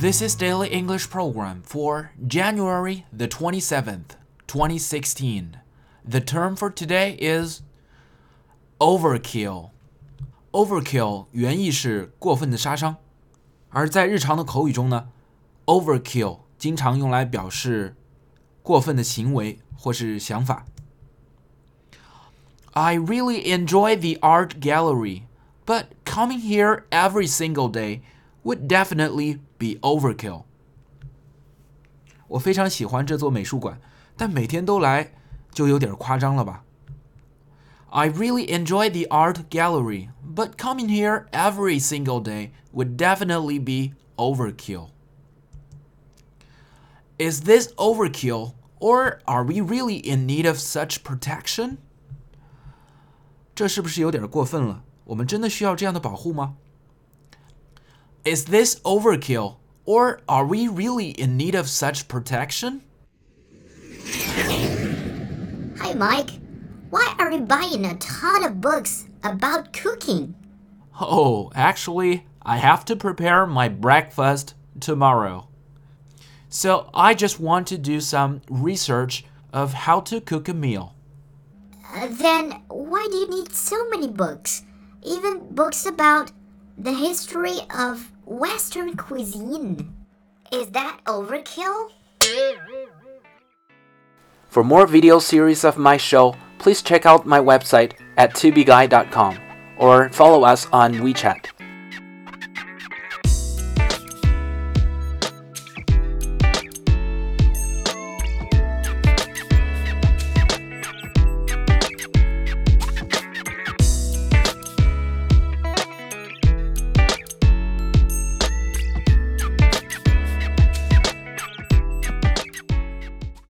This is Daily English Program for January the 27th, 2016. The term for today is overkill. Overkill 原意是过分的杀伤，而在日常的口语中呢，overkill 经常用来表示过分的行为或是想法。I really enjoy the art gallery, but coming here every single day would definitely be overkill. 我非常喜欢这座美术馆，但每天都来就有点夸张了吧？I really enjoy the art gallery, but coming here every single day would definitely be overkill. Is this overkill, or are we really in need of such protection? 这是不是有点过分了？我们真的需要这样的保护吗 ？Is this overkill, or are we really in need of such protection? Hi, Mike. Why are you buying a ton of books about cooking? Oh, actually, I have to prepare my breakfast tomorrow. So I just want to do some research of how to cook a meal. Uh, then why do you need so many books? Even books about the history of Western cuisine. Is that overkill? For more video series of my show, please check out my website at tubeguy.com or follow us on WeChat.